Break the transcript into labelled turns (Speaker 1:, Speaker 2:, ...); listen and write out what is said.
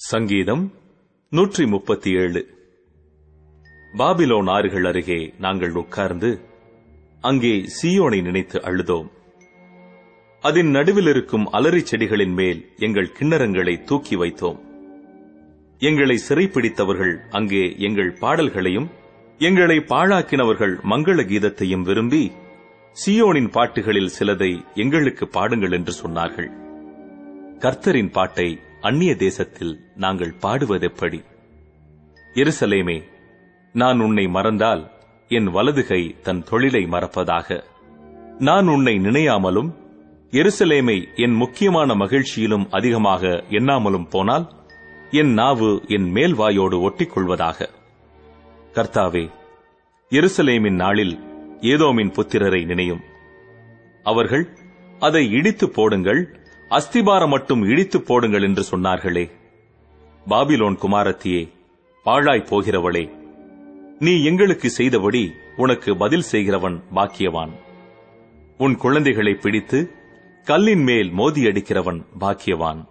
Speaker 1: சங்கீதம் நூற்றி முப்பத்தி ஏழு பாபிலோன் ஆறுகள் அருகே நாங்கள் உட்கார்ந்து அங்கே சீயோனை நினைத்து அழுதோம். அதன் நடுவில் இருக்கும் அலறி செடிகளின் மேல் எங்கள் கிண்ணறங்களை தூக்கி வைத்தோம். எங்களை சிறைப்பிடித்தவர்கள் அங்கே எங்கள் பாடல்களையும் எங்களை பாழாக்கினவர்கள் மங்கள கீதத்தையும் விரும்பி சியோனின் பாட்டுகளில் சிலதை எங்களுக்கு பாடுங்கள் என்று சொன்னார்கள். கர்த்தரின் பாட்டை அந்நிய தேசத்தில் நாங்கள் பாடுவதெப்படி? எருசலேமே நான் உன்னை மறந்தால் என் வலதுகை தன் தொழிலை மறப்பதாக. நான் உன்னை நினையாமலும் எருசலேமை என் முக்கியமான மகிழ்ச்சியிலும் அதிகமாக எண்ணாமலும் போனால் என் நாவு என் மேல் வாயோடு ஒட்டிக்கொள்வதாக. கர்த்தாவே எருசலேமின் நாளில் ஏதோமின் புத்திரரை நினையும். அவர்கள் அதை இடித்து போடுங்கள் அஸ்திபாரம் மட்டும் இடித்து போடுங்கள் என்று சொன்னார்களே. பாபிலோன் குமாரத்தியே பாழாய் போகிறவளே நீ எங்களுக்கு செய்தபடி உனக்கு பதில் செய்கிறவன் பாக்கியவான். உன் குழந்தைகளை பிடித்து கல்லின் மேல் மோதி அடிக்கிறவன் பாக்கியவான்.